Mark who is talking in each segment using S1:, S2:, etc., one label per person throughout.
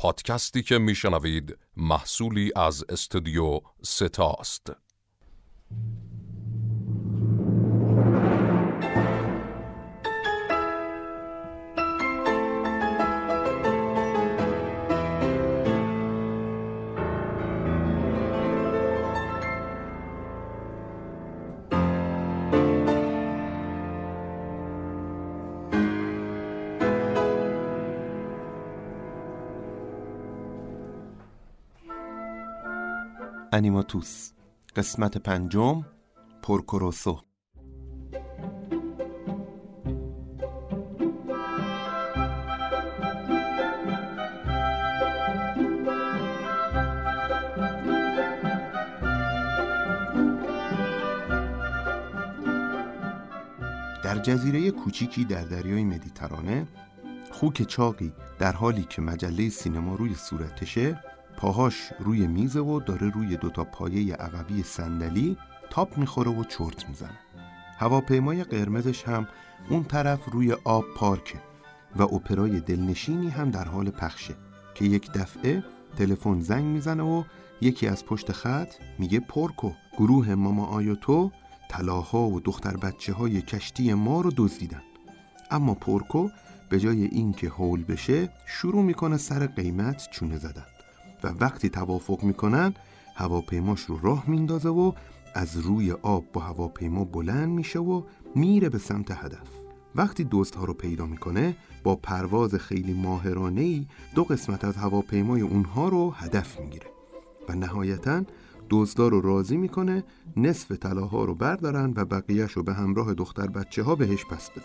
S1: پادکستی که میشنوید محصولی از استودیو ستاست
S2: انیماتوس قسمت پنجم پورکوروسو در جزیره کوچیکی در دریای مدیترانه خوک چاقی در حالی که مجله سینما روی صورتشه پاهاش روی میزه و داره روی دوتا پایه عقبی صندلی تاپ می‌خوره و چرت می‌زنه. هواپیمای قرمزش هم اون طرف روی آب پارکه و اپرای دلنشینی هم در حال پخشه که یک دفعه تلفن زنگ می‌زنه و یکی از پشت خط میگه پورکو گروه ماما آیوتو طلاها و دختر بچه های کشتی ما رو دزدیدن. اما پورکو به جای اینکه هول بشه شروع می‌کنه سر قیمت چونه زدن. و وقتی توافق می‌کنن هواپیماش رو راه میندازه و از روی آب با هواپیما بلند میشه و میره به سمت هدف. وقتی ها رو پیدا می‌کنه با پرواز خیلی ماهرانه ای دو قسمت از هواپیمای اونها رو هدف می‌گیره. و نهایتا دزدا رو راضی می‌کنه نصف طلاها رو بردارن و بقیهش رو به همراه دختر بچه ها بهش پس بدن.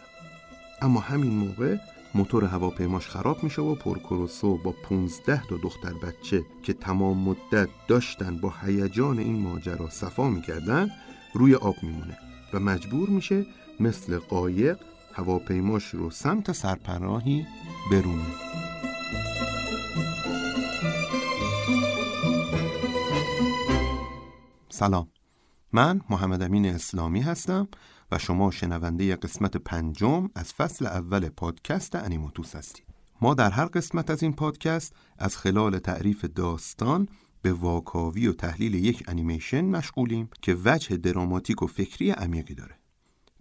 S2: اما همین موقع موتور هواپیماش خراب میشه و پرکروسو با 15 تا دختر بچه که تمام مدت داشتن با هیجان این ماجرا صفا می‌کردن روی آب میمونه و مجبور میشه مثل قایق هواپیماش رو سمت سرپناهی برونه. سلام. من محمد امین اسلامی هستم. شما شنونده قسمت پنجم از فصل اول پادکست انیموتوس هستید. ما در هر قسمت از این پادکست از خلال تعریف داستان به واکاوی و تحلیل یک انیمیشن مشغولیم که وجه دراماتیک و فکری عمیقی داره.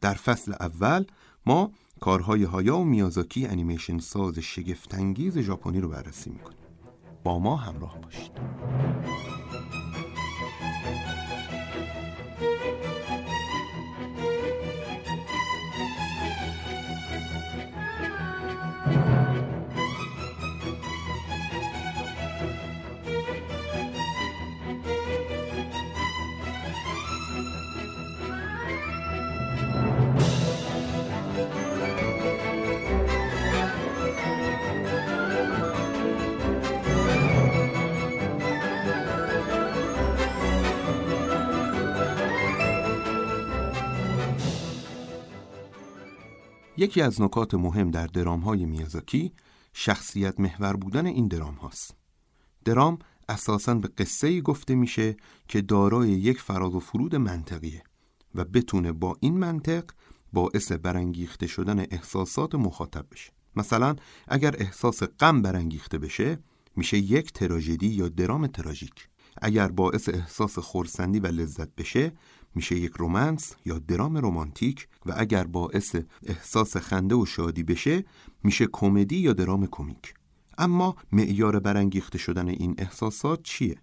S2: در فصل اول ما کارهای هایا و میازاکی انیمیشن ساز شگفتانگیز ژاپنی رو بررسی می‌کنیم. با ما همراه باشید. یکی از نکات مهم در درام های میازاکی شخصیت محور بودن این درام هاست. درام اساساً به قصه گفته میشه که دارای یک فراز و فرود منطقیه و بتونه با این منطق باعث برانگیخته شدن احساسات مخاطب بشه. مثلا اگر احساس غم برانگیخته بشه میشه یک تراژدی یا درام تراژیک. اگر باعث احساس خورسندی و لذت بشه میشه یک رومنس یا درام رمانتیک و اگر باعث احساس خنده و شادی بشه میشه کمدی یا درام کمیک اما معیار برانگیخته شدن این احساسات چیه؟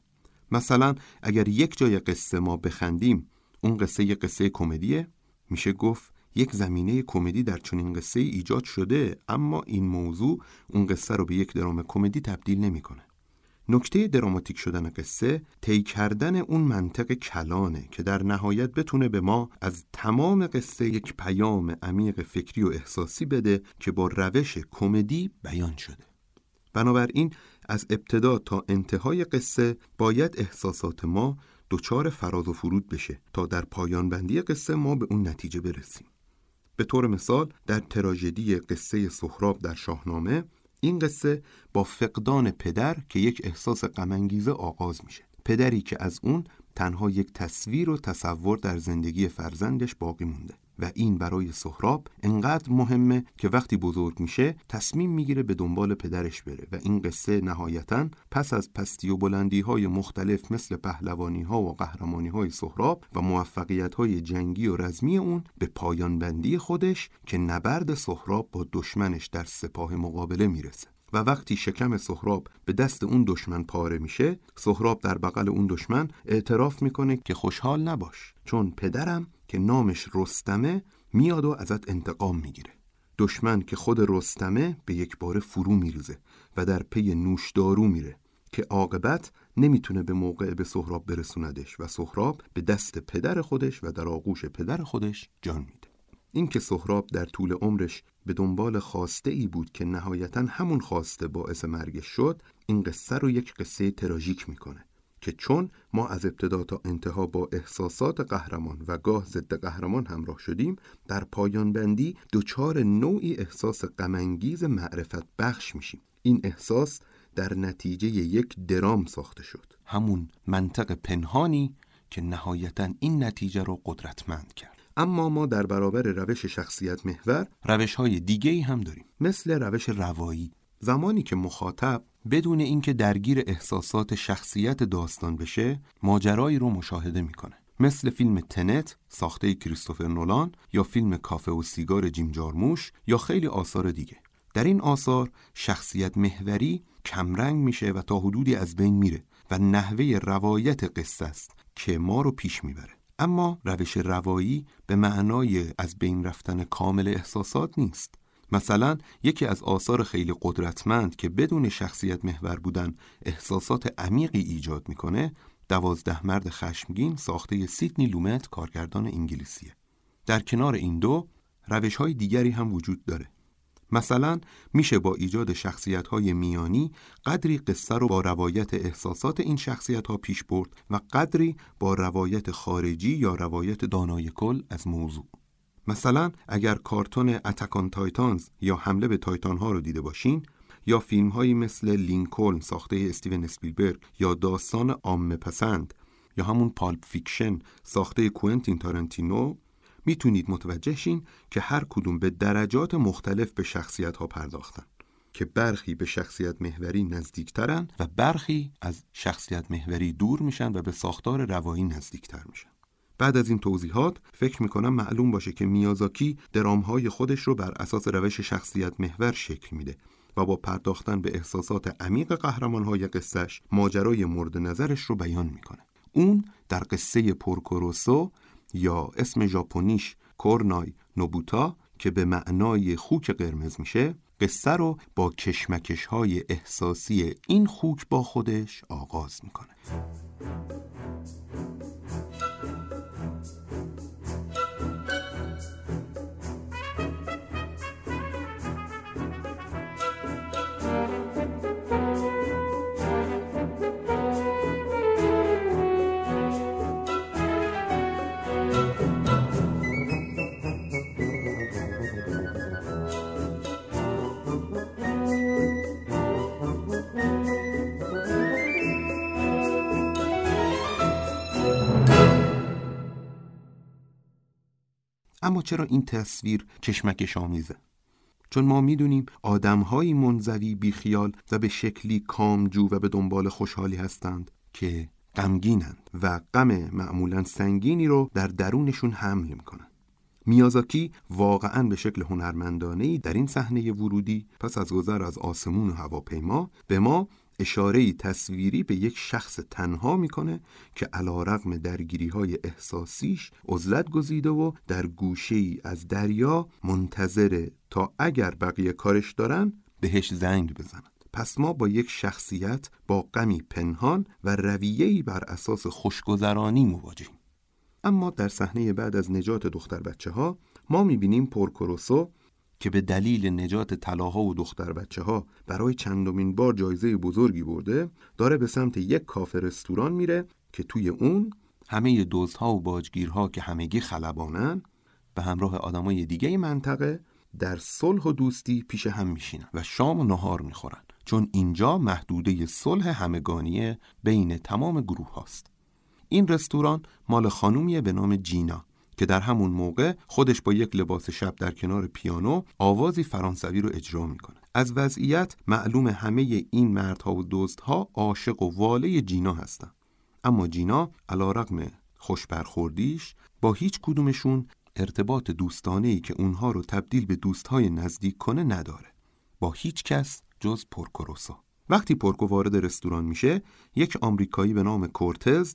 S2: مثلا اگر یک جای قصه ما بخندیم اون قصه یک قصه کمدیه؟ میشه گفت یک زمینه کمدی در چنین قصه ایجاد شده اما این موضوع اون قصه رو به یک درام کمدی تبدیل نمی‌کنه. نکته دراماتیک شدن قصه طی کردن اون منطق کلانه که در نهایت بتونه به ما از تمام قصه یک پیام عمیق فکری و احساسی بده که با روش کمدی بیان شده. بنابراین از ابتدا تا انتهای قصه باید احساسات ما دچار فراز و فرود بشه تا در پایان بندی قصه ما به اون نتیجه برسیم. به طور مثال در تراژدی قصه سهراب در شاهنامه این قصه با فقدان پدر که یک احساس غمانگیزه آغاز میشه. پدری که از اون تنها یک تصویر و تصور در زندگی فرزندش باقی مونده و این برای سهراب انقدر مهمه که وقتی بزرگ میشه تصمیم می‌گیره به دنبال پدرش بره و این قصه نهایتا پس از پستی و بلندی های مختلف مثل پهلوانی ها و قهرمانی های سهراب و موفقیت های جنگی و رزمی اون به پایان بندی خودش که نبرد سهراب با دشمنش در سپاه مقابله می‌رسه. و وقتی شکم سهراب به دست اون دشمن پاره میشه سهراب در بغل اون دشمن اعتراف می‌کنه که خوشحال نباش چون پدرم که نامش رستمه میاد و ازت انتقام می‌گیره. دشمن که خود رستمه به یک بار فرو میریزه و در پی نوشدارو میره که عاقبت نمی‌تونه به موقع به سهراب برسوندش و سهراب به دست پدر خودش و در آغوش پدر خودش جان میده. اینکه سهراب در طول عمرش به دنبال خواسته ای بود که نهایتا همون خواسته باعث مرگش شد این قصه رو یک قصه تراژیک می‌کنه که چون ما از ابتدا تا انتها با احساسات قهرمان و گاه ضد قهرمان همراه شدیم در پایان بندی دچار نوعی احساس غمانگیز معرفت بخش میشیم. این احساس در نتیجه یک درام ساخته شد. همون منطق پنهانی که نهایتا این نتیجه رو قدرتمند کرد. اما ما در برابر روش شخصیت محور روش های دیگه هم داریم. مثل روش روایی. زمانی که مخاطب بدون اینکه درگیر احساسات شخصیت داستان بشه ماجرایی رو مشاهده می‌کنه. مثل فیلم تنت ساخته کریستوفر نولان یا فیلم کافه و سیگار جیم جارموش یا خیلی آثار دیگه. در این آثار شخصیت محوری کمرنگ میشه و تا حدودی از بین میره و نحوه روایت قصه است که ما رو پیش می‌بره. اما روش روایی به معنای از بین رفتن کامل احساسات نیست. مثلا یکی از آثار خیلی قدرتمند که بدون شخصیت محور بودن احساسات عمیقی ایجاد می‌کنه دوازده مرد خشمگین ساخته سیدنی لومت کارگردان انگلیسیه. در کنار این دو روش های دیگری هم وجود داره. مثلا میشه با ایجاد شخصیت های میانی قدری قصه رو با روایت احساسات این شخصیت ها پیش برد و قدری با روایت خارجی یا روایت دانای کل از موضوع. مثلا اگر کارتون Attack on Titans یا حمله به تایتان ها رو دیده باشین یا فیلم هایی مثل لینکلن ساخته استیون اسپیلبرگ یا داستان عامه پسند یا همون Pulp Fiction ساخته کوئنتین تارنتینو می‌تونید متوجه شین که هر کدوم به درجات مختلف به شخصیت ها پرداختن که برخی به شخصیت محوری نزدیکترن و برخی از شخصیت محوری دور میشن و به ساختار روایی نزدیکتر میشن. بعد از این توضیحات فکر می‌کنم معلوم باشه که میازاکی درامهای خودش رو بر اساس روش شخصیت محور شکل میده و با پرداختن به احساسات عمیق قهرمانهای قصهش ماجرای مورد نظرش رو بیان می‌کنه. اون در قصه پورکوروسو یا اسم ژاپنیش کورنای نوبوتا که به معنای خوک قرمز میشه قصه رو با کشمکش های احساسی این خوک با خودش آغاز می‌کنه اما چرا این تصویر کشمکش آمیزه؟ چون ما می‌دونیم آدمهایی منزوی بیخیال و به شکلی کامجو و به دنبال خوشحالی هستند که غمگینند و غم معمولا سنگینی رو در درونشون حمل می‌کنن میازاکی واقعا به شکل هنرمندانه در این صحنه ورودی پس از گذر از آسمون و هواپیما به ما اشاره تصویری به یک شخص تنها می‌کنه که علا رقم درگیری های احساسیش عزلت گزیده و در گوشه ای از دریا منتظره تا اگر بقیه کارش دارن بهش زنگ بزنند. پس ما با یک شخصیت با غمی پنهان و رویه‌ای بر اساس خوشگذرانی مواجهیم. اما در صحنه بعد از نجات دختر بچه ها ما می‌بینیم پورکوروسو که به دلیل نجات طلاها و دختر بچه ها برای چندمین بار جایزه بزرگی برده داره به سمت یک کافه رستوران میره که توی اون همه دوزها و باجگیرها که همگی خلبانن به همراه آدمای دیگه منطقه در صلح و دوستی پیش هم میشینن و شام و نهار می‌خورن. چون اینجا محدوده صلح همگانی بین تمام گروه هاست این رستوران مال خانومیه به نام جینا. که در همون موقع خودش با یک لباس شب در کنار پیانو آوازی فرانسوی رو اجرا می‌کنه. از وضعیت معلوم همه این مردها و دزدها عاشق و واله جینا هستن. اما جینا علا رقم خوش برخوردیش با هیچ کدومشون ارتباط دوستانه ای که اونها رو تبدیل به دوستهای نزدیک کنه نداره. با هیچ کس جز پورکوروسا وقتی پورکو وارد رستوران میشه یک آمریکایی به نام کورتز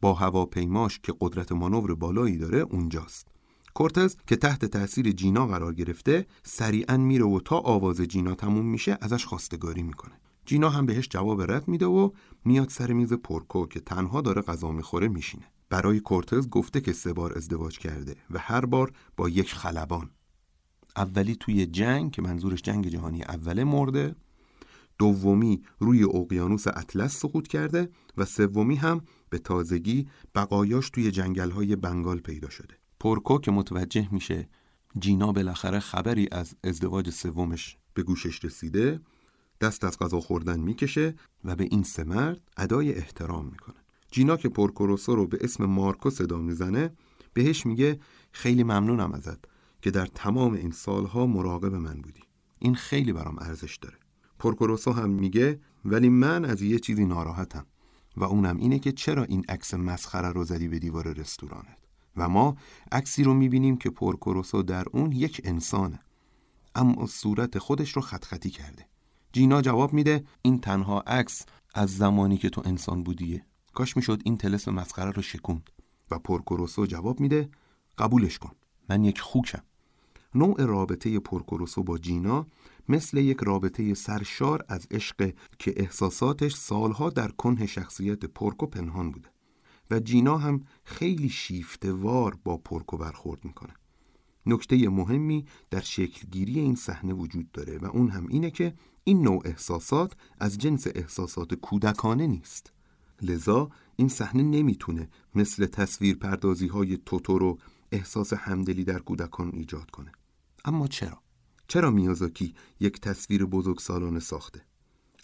S2: با هواپیماش که قدرت مانور بالایی داره اونجاست. کورتز که تحت تاثیر جینا قرار گرفته سریعا میره و تا آواز جینا تموم میشه ازش خواستگاری می‌کنه. جینا هم بهش جواب رد میده و میاد سر میز پورکو که تنها داره غذا می‌خوره میشینه. برای کورتز گفته که سه بار ازدواج کرده و هر بار با یک خلبان. اولی توی جنگ که منظورش جنگ جهانی اوله مرده. دومی روی اقیانوس اطلس سقوط کرده و سومی هم به تازگی بقایاش توی جنگل‌های بنگال پیدا شده. پورکو که متوجه میشه جینا بالاخره خبری از ازدواج سومش به گوشش رسیده دست از غذا خوردن می‌کشه و به این سه مرد ادای احترام می‌کنه. جینا که پورکوروسو رو به اسم مارکو صدا می‌زنه بهش میگه خیلی ممنونم ازت که در تمام این سالها مراقب من بودی. این خیلی برام ارزش داره. پورکوروسو هم میگه ولی من از یه چیزی ناراحتم. و اونم اینه که چرا این عکس مسخره رو زدی به دیوار رستورانت؟ و ما عکسی رو می‌بینیم که پورکوروسو در اون یک انسانه. اما صورت خودش رو خط خطی کرده. جینا جواب میده این تنها عکس از زمانی که تو انسان بودیه. کاش می‌شد این تلس مسخره رو شکوند. و پورکوروسو جواب میده قبولش کن. من یک خوکم. نوع رابطه پورکوروسو با جینا مثل یک رابطه سرشار از عشق که احساساتش سالها در کنه شخصیت پورکو پنهان بوده و جینا هم خیلی شیفتوار با پورکو برخورد می‌کنه. نکته مهمی در شکلگیری این صحنه وجود داره و اون هم اینه که این نوع احساسات از جنس احساسات کودکانه نیست. لذا این صحنه نمی‌تونه مثل تصویر پردازی های توتورو احساس همدلی در کودکان ایجاد کنه. اما چرا؟ چرا میازاکی یک تصویر بزرگ سالانه ساخته؟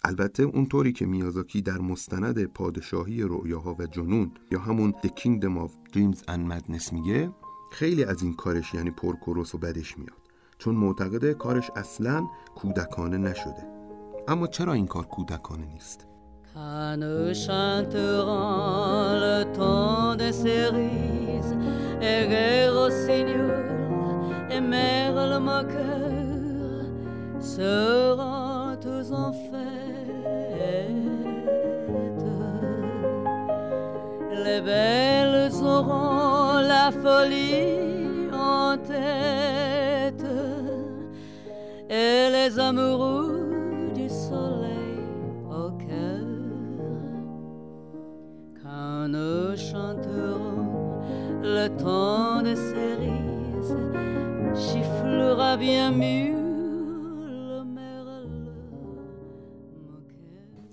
S2: البته اونطوری که میازاکی در مستند پادشاهی رؤیاها و جنون یا همون The Kingdom of Dreams and Madness میگه خیلی از این کارش یعنی پرکروس و بدش میاد چون معتقده کارش اصلا کودکانه نشده اما چرا این کار کودکانه نیست؟ Tous en fête. Les belles auront la folie en tête et les amoureux du soleil au cœur. Quand nous chanterons le temps de cerises, chifflera bien mieux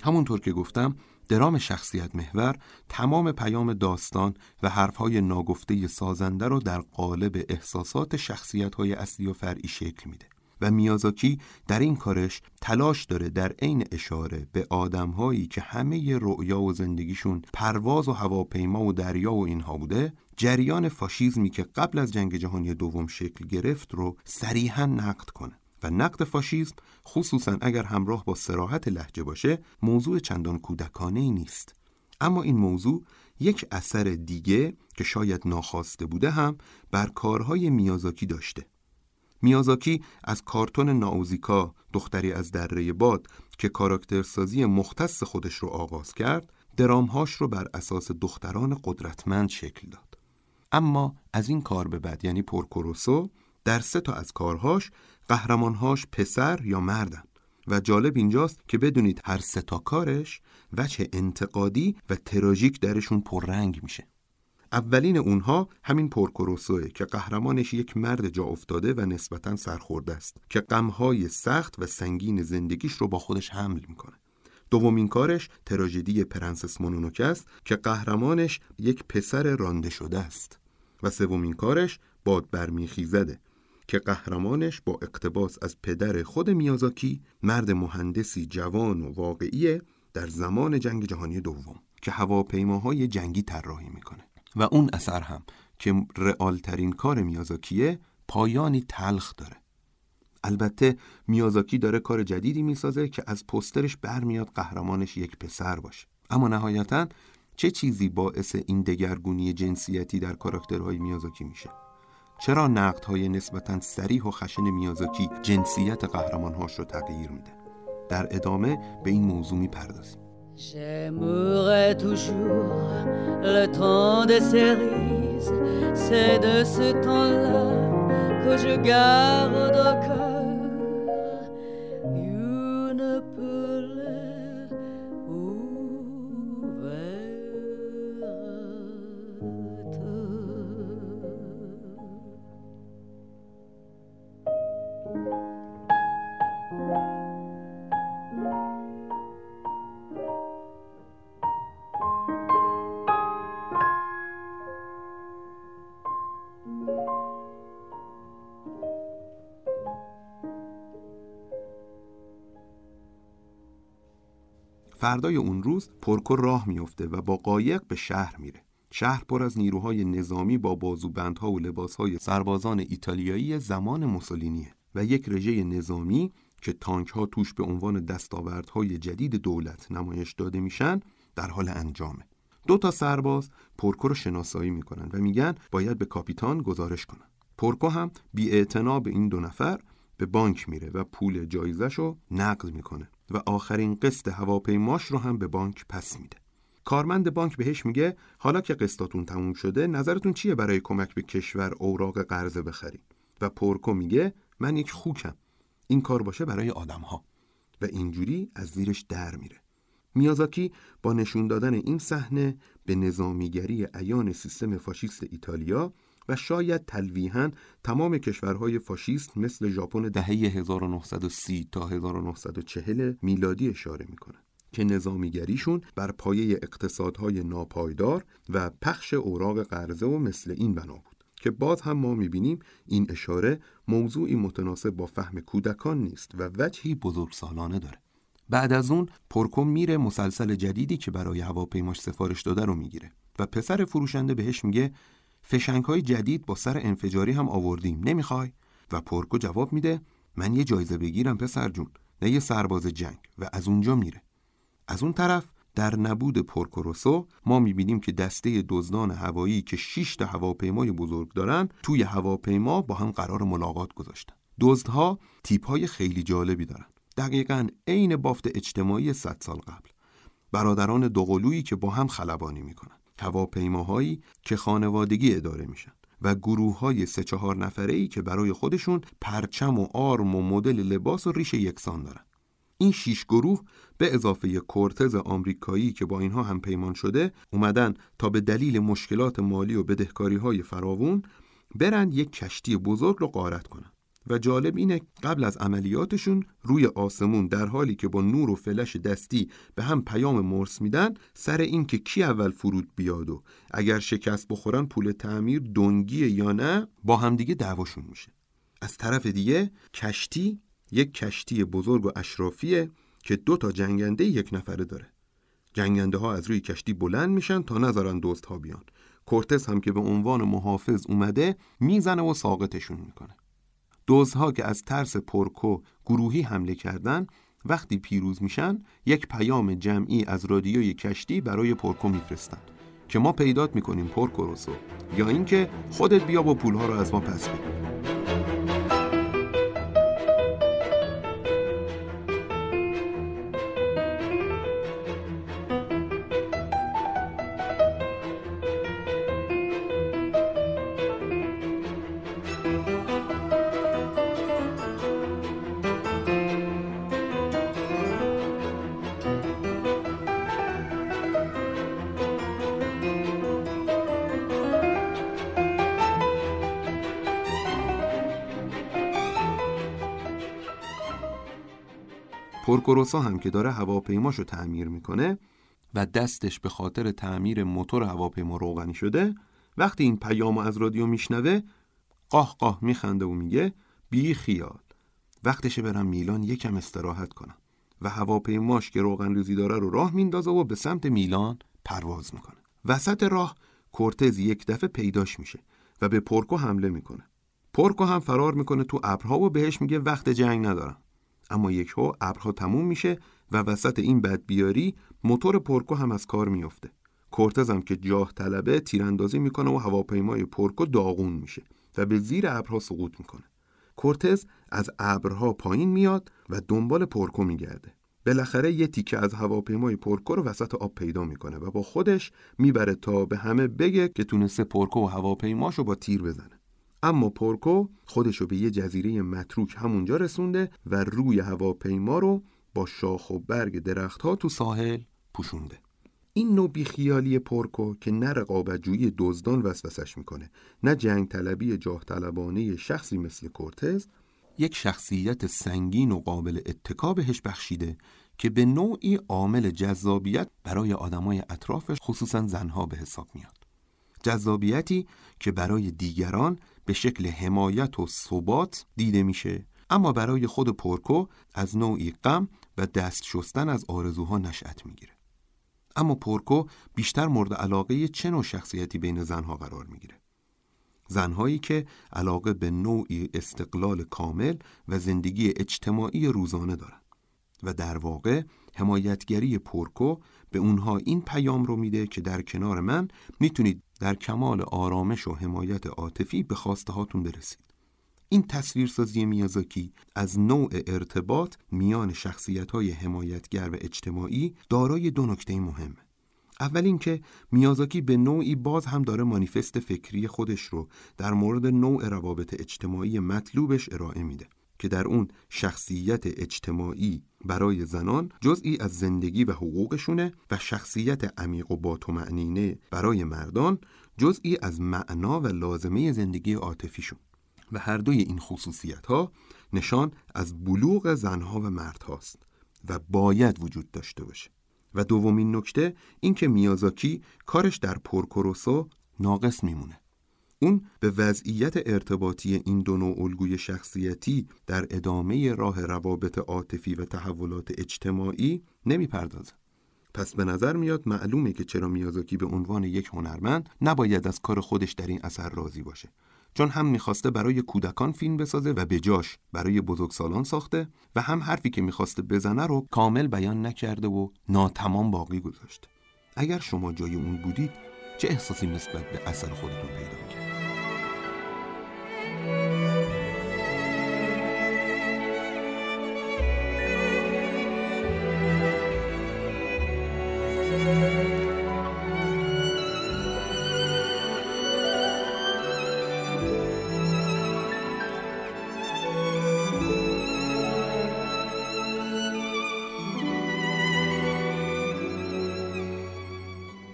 S2: همونطور که گفتم درام شخصیت محور تمام پیام داستان و حرفهای ناگفته سازنده رو در قالب احساسات شخصیتهای اصلی و فرعی شکل میده و میازاکی در این کارش تلاش داره در عین اشاره به آدمهایی که همه رؤیا و زندگیشون پرواز و هواپیما و دریا و اینها بوده جریان فاشیزمی که قبل از جنگ جهانی دوم شکل گرفت رو صریحا نقد کنه. و نقد فاشیسم خصوصا اگر همراه با سراحت لحجه باشه موضوع چندان کودکانه ای نیست. اما این موضوع یک اثر دیگه که شاید ناخواسته بوده هم بر کارهای میازاکی داشته. میازاکی از کارتون ناوزیکا دختری از دره باد که کاراکترسازی مختص خودش رو آغاز کرد درامهاش رو بر اساس دختران قدرتمند شکل داد. اما از این کار به بعد یعنی پورکوروسو در سه تا از کارهاش قهرمانهاش پسر یا مردن. و جالب اینجاست که بدونید هر سه تا کارش وجه انتقادی و تراژیک درشون پررنگ میشه. اولین اونها همین پورکو روسوئه که قهرمانش یک مرد جا افتاده و نسبتا سرخورده است که غمهای سخت و سنگین زندگیش رو با خودش حمل می‌کنه. دومین کارش تراژدی پرنسس مونونوکه است که قهرمانش یک پسر رانده شده است. و سومین کارش باد برمیخیزده که قهرمانش با اقتباس از پدر خود میازاکی مرد مهندسی جوان و واقعی در زمان جنگ جهانی دوم که هواپیماهای جنگی طراحی می‌کنه. و اون اثر هم که رئالترین کار میازاکیه پایانی تلخ داره. البته میازاکی داره کار جدیدی می‌سازه که از پسترش برمیاد قهرمانش یک پسر باشه. اما نهایتا چه چیزی باعث این دگرگونی جنسیتی در کاراکترهای میازاکی میشه؟ چرا نقدهای نسبتا سریح و خشن میازاکی جنسیت قهرمانهاش رو تغییر میده در ادامه به این موضوع می‌پردازیم
S3: J'aimerais toujours le temps des cerises, c'est de ce temps-là que je garde au cœur.
S2: فردای اون روز پرکو راه میفته و با قایق به شهر میره. شهر پر از نیروهای نظامی با بازوبندها و لباسهای سربازان ایتالیایی زمان موسولینیه و یک رژه نظامی که تانک ها توش به عنوان دستاوردهای جدید دولت نمایش داده میشن در حال انجامه. دو تا سرباز پرکو رو شناسایی می‌کنن و میگن باید به کاپیتان گزارش کنن. پرکو هم بی به این دو نفر به بانک میره و پول جایزش رو نقد می‌کنه. و آخرین قسط هواپیماش رو هم به بانک پس میده. کارمند بانک بهش میگه حالا که قسطاتون تموم شده نظرتون چیه برای کمک به کشور اوراق قرضه بخریم و پورکو میگه من یک خوکم. این کار باشه برای آدم ها و اینجوری از زیرش در میره. میازاکی با نشون دادن این صحنه به نظامیگری ایان سیستم فاشیست ایتالیا و شاید تلویحا تمام کشورهای فاشیست مثل ژاپن دهه 1930 تا 1940 میلادی اشاره می‌کنه که نظامیگریشون بر پایه اقتصادهای ناپایدار و پخش اوراق قرضه و مثل این بنا بود که باز هم ما می‌بینیم این اشاره موضوعی متناسب با فهم کودکان نیست و وجهی بزرگسالانه داره. بعد از اون پرکم میره مسلسل جدیدی که برای هواپیماش سفارش داده رو می‌گیره و پسر فروشنده بهش میگه فشنگ های جدید با سر انفجاری هم آوردیم. نمی‌خوای؟ و پرکو جواب میده من یه جایزه بگیرم پسر جون. نه یه سرباز جنگ. و از اونجا میره. از اون طرف در نبود پورکوروسو ما می‌بینیم که دسته دزدان هوایی که 6 تا هواپیمای بزرگ دارن توی هواپیما با هم قرار ملاقات گذاشتن. دزدها تیپ های خیلی جالبی دارن. دقیقا عین بافت اجتماعی 100 سال قبل. برادران دوقلویی که با هم خلبانی می‌کنن. هواپیماهایی که خانوادگی اداره میشن و گروه های سه چهار نفره ای که برای خودشون پرچم و آرم و مدل لباس و ریش یکسان دارن. این شیش گروه به اضافه کورتز آمریکایی که با اینها هم پیمان شده اومدن تا به دلیل مشکلات مالی و بدهکاری های فراوون برند یک کشتی بزرگ رو غارت کنن. و جالب اینه قبل از عملیاتشون روی آسمون در حالی که با نور و فلش دستی به هم پیام مرس میدن سر این که کی اول فرود بیاد و اگر شکست بخورن پول تعمیر دنگی یا نه با همدیگه دعواشون میشه. از طرف دیگه کشتی یک کشتی بزرگ و اشرافیه که دو تا جنگنده یک نفره داره. جنگنده ها از روی کشتی بلند میشن تا نذارن دوست ها بیان. کورتس هم که به عنوان محافظ اومده می‌زنه و ساقطشون می‌کنه. دوزها که از ترس پرکو گروهی حمله کردن وقتی پیروز میشن یک پیام جمعی از رادیوی کشتی برای پرکو میفرستن که ما پیدات می‌کنیم پرکو روسو. یا اینکه خودت بیا با پولها رو از ما پس بگیر پورکوروسا هم که داره هواپیماشو تعمیر می‌کنه و دستش به خاطر تعمیر موتور هواپیما روغنی شده وقتی این پیامو از رادیو میشنوه قاه قاه میخنده و میگه بی خیال وقتشه برم میلان یکم استراحت کنم. و هواپیماش که روغن ریزی داره رو راه میندازه و به سمت میلان پرواز می‌کنه. وسط راه کورتز یک دفعه پیداش میشه و به پورکو حمله می‌کنه. پورکو هم فرار می‌کنه تو ابرها و بهش میگه وقت جنگ ندارم. اما یک ها ابرها تموم میشه و وسط این بدبیاری موتور پورکو هم از کار میافته. کورتز هم که جاه طلبه تیراندازی می‌کنه و هواپیمای پورکو داغون میشه و به زیر ابرها سقوط می‌کنه. کورتز از ابرها پایین میاد و دنبال پورکو میگرده. بالاخره یه تیکه از هواپیمای پورکو رو وسط آب پیدا می‌کنه و با خودش می‌بره تا به همه بگه که تونسته پورکو و هواپیماشو با تیر بزنه. اما پورکو خودشو به یه جزیره متروک همونجا رسونده و روی هواپیما رو با شاخ و برگ درختها تو ساحل پوشونده. این نوع بیخیالی پورکو که نه رقابتجویی دزدان وسوسش می‌کنه نه جنگ طلبی جاه طلبانه شخصی مثل کورتز یک شخصیت سنگین و قابل اتکا بهش بخشیده که به نوعی عامل جذابیت برای آدمای اطرافش خصوصا زنها به حساب میاد. جذابیتی که برای دیگران به شکل حمایت و ثبات دیده میشه. اما برای خود پورکو از نوعی غم و دست شستن از آرزوها نشأت می‌گیره. اما پورکو بیشتر مورد علاقه چه نوع شخصیتی بین زنها قرار می‌گیره؟ زنهایی که علاقه به نوعی استقلال کامل و زندگی اجتماعی روزانه دارند و در واقع حمایتگری پورکو به اونها این پیام رو میده که در کنار من می‌تونید در کمال آرامش و حمایت عاطفی به خواسته هاتون برسید. این تصویرسازی میازاکی از نوع ارتباط میان شخصیت های حمایتگر و اجتماعی دارای دو نکته مهمه اول اینکه میازاکی به نوعی باز هم داره مانیفست فکری خودش رو در مورد نوع روابط اجتماعی مطلوبش ارائه میده. که در اون شخصیت اجتماعی برای زنان جزئی از زندگی و حقوقشونه و شخصیت عمیق و با برای مردان جزئی از معنا و لازمه زندگی عاطفیشون. و هر دوی این خصوصیت ها نشان از بلوغ زنها و مردهاست و باید وجود داشته باشه. و دومین نکته این که میازاکی کارش در پورکوروسو ناقص میمونه. اون به وضعیت ارتباطی این دو نوع الگوی شخصیتی در ادامه راه روابط عاطفی و تحولات اجتماعی نمی‌پردازه. پس به نظر میاد معلومه که چرا میازاکی به عنوان یک هنرمند نباید از کار خودش در این اثر راضی باشه. چون هم می‌خواسته برای کودکان فیلم بسازه و به جاش برای بزرگسالان ساخته و هم حرفی که می‌خواسته بزنه رو کامل بیان نکرده و ناتمام باقی گذاشته. اگر شما جای اون بودید چه احساسی نسبت به اثر خودتون پیدا می‌کرد؟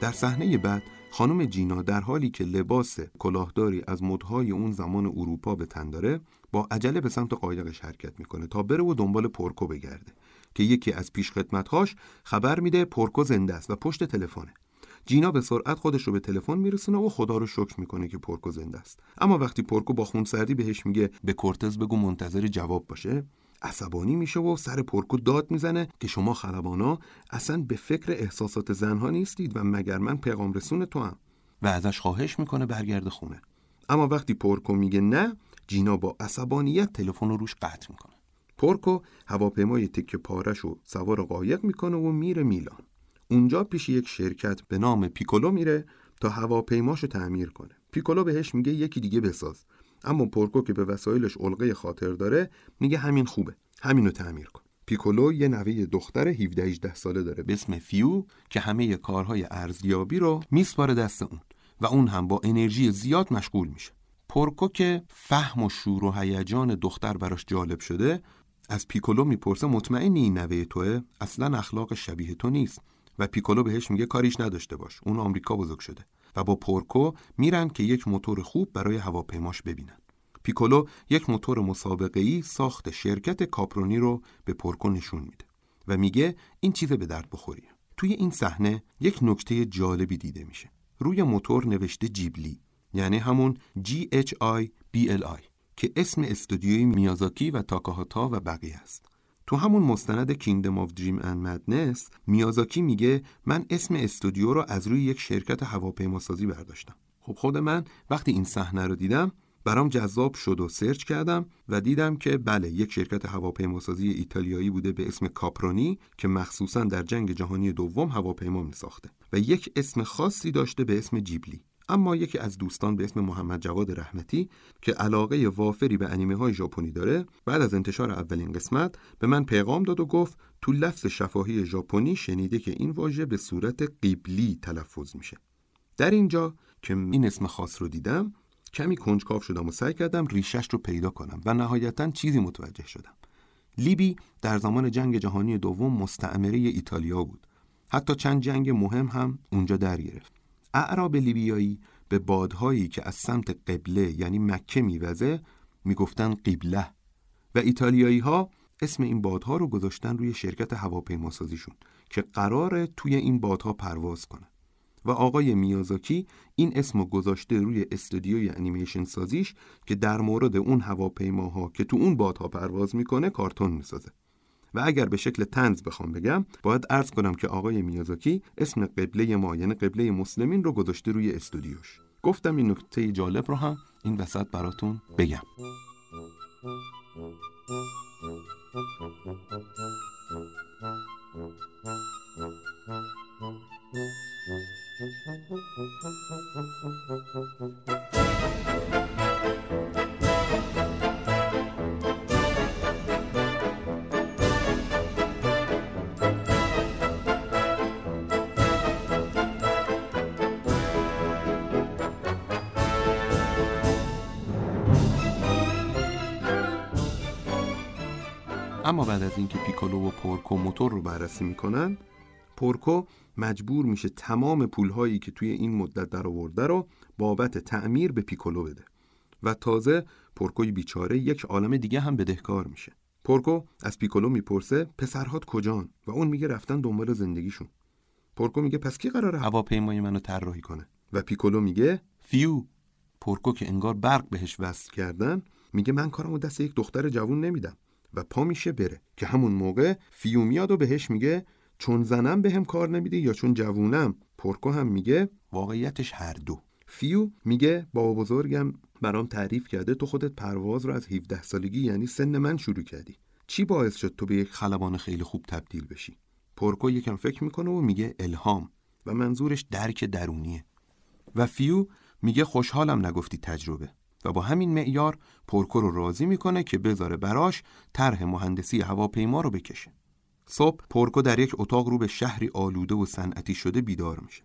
S2: در صحنه بعد خانم جینا در حالی که لباس کلاهداری از مدهای اون زمان اروپا به تن داره با عجله به سمت قایقش حرکت می‌کنه تا بره و دنبال پورکو بگرده که یکی از پیش خدمتهاش خبر میده پورکو زنده است و پشت تلفنه. جینا به سرعت خودش رو به تلفن میرسونه و خدا رو شکر می‌کنه که پورکو زنده است. اما وقتی پورکو با خونسردی بهش میگه به کورتز بگو منتظر جواب باشه عصبانی میشه و سر پرکو داد می‌زنه که شما خلبانا اصلا به فکر احساسات زنها نیستید و مگر من پیغام رسون تو هم و ازش خواهش می‌کنه برگرد خونه. اما وقتی پورکو میگه نه جینا با عصبانیت تلفن رو روش قطع می‌کنه. پورکو هواپیمای تکه پارش رو سوار قایق می‌کنه و میره میلان. اونجا پیش یک شرکت به نام پیکولو میره تا هواپیماشو تعمیر کنه. پیکولو بهش میگه یکی دیگه بساز. اما پورکو که به وسایلش علقه خاطر داره میگه همین خوبه. همینو تعمیر کن. پیکولو یه نوه دختر 17 18 ساله داره به اسم فیو که همه کارهای ارزیابی رو میسپاره دست اون و اون هم با انرژی زیاد مشغول میشه. پورکو که فهم و شور و هیجان دختر براش جالب شده از پیکولو می‌پرسه مطمئنی این نوه توه؟ اصلا اخلاقش شبیه تو نیست. و پیکولو بهش میگه کاریش نداشته باش. اون آمریکا بزرگ شده. و با پورکو میرن که یک موتور خوب برای هواپیماش ببینن. پیکولو یک موتور مسابقه ای ساخت شرکت کاپرونی رو به پورکو نشون میده و میگه این چیز به درد بخوریه. توی این صحنه یک نکته جالبی دیده میشه. روی موتور نوشته جیبلی یعنی همون GHI که اسم استودیوی میازاکی و تاکاهاتا و بقیه است. تو همون مستند Kingdom of Dreams and Madness میازاکی میگه من اسم استودیو رو از روی یک شرکت هواپیماسازی برداشتم. خب خود من وقتی این صحنه رو دیدم برام جذاب شد و سرچ کردم و دیدم که بله یک شرکت هواپیماسازی ایتالیایی بوده به اسم کاپرونی که مخصوصا در جنگ جهانی دوم هواپیما می ساخته و یک اسم خاصی داشته به اسم جیبلی. اما یکی از دوستان به اسم محمد جواد رحمتی که علاقه وافری به انیمه های ژاپنی داره بعد از انتشار اولین قسمت به من پیغام داد و گفت تو لفظ شفاهی ژاپنی شنیده که این واژه به صورت قیبلی تلفظ میشه. در اینجا که این اسم خاص رو دیدم کمی کنجکاو شدم و سعی کردم ریشش رو پیدا کنم و نهایتا چیزی متوجه شدم. لیبی در زمان جنگ جهانی دوم مستعمره ایتالیا بود. حتی چند جنگ مهم هم اونجا در گرفت. اعراب لیبیایی به بادهایی که از سمت قبله یعنی مکه میوزه می‌گفتن قبله و ایتالیایی ها اسم این بادها رو گذاشتن روی شرکت هواپیماسازیشون که قراره توی این بادها پرواز کنه و آقای میازاکی این اسم گذاشته روی استودیوی انیمیشن سازیش که در مورد اون هواپیماها که تو اون بادها پرواز می‌کنه کارتون می‌سازه. و اگر به شکل تنز بخوام بگم باید عرض کنم که آقای میازاکی اسم قبله ما یعنی قبله مسلمین رو گذاشته روی استودیوش. گفتم این نکته جالب رو هم این وسط براتون بگم. اما بعد از اینکه پیکولو و پورکو موتور رو بررسی می‌کنن پورکو مجبور میشه تمام پولهایی که توی این مدت در آورده رو بابت تعمیر به پیکولو بده و تازه پورکوی بیچاره یک عالم دیگه هم بدهکار میشه. پورکو از پیکولو می‌پرسه پسرهات کجان؟ و اون میگه رفتن دنبال زندگیشون. پورکو میگه پس کی قراره هواپیمای منو طراحی کنه؟ و پیکولو میگه فیو. پورکو که انگار برق بهش وصل کردن میگه من کارمو دست یک دختر جوون نمیدم. و پا میشه بره. که همون موقع فیو میاد و بهش میگه چون زنم بهم کار نمیده یا چون جوونم پورکو هم میگه واقعیتش هر دو. فیو میگه بابا بزرگم برام تعریف کرده تو خودت پرواز رو از 17 سالگی یعنی سن من شروع کردی. چی باعث شد تو به یک خلبان خیلی خوب تبدیل بشی؟ پورکو یکم فکر می‌کنه و میگه الهام. و منظورش درک درونیه. و فیو میگه خوشحالم نگفتی تجربه. و با همین معیار پورکو رو راضی می‌کنه که بذاره براش طرح مهندسی هواپیما رو بکشه. صبح پورکو در یک اتاق رو به شهری آلوده و صنعتی شده بیدار میشه.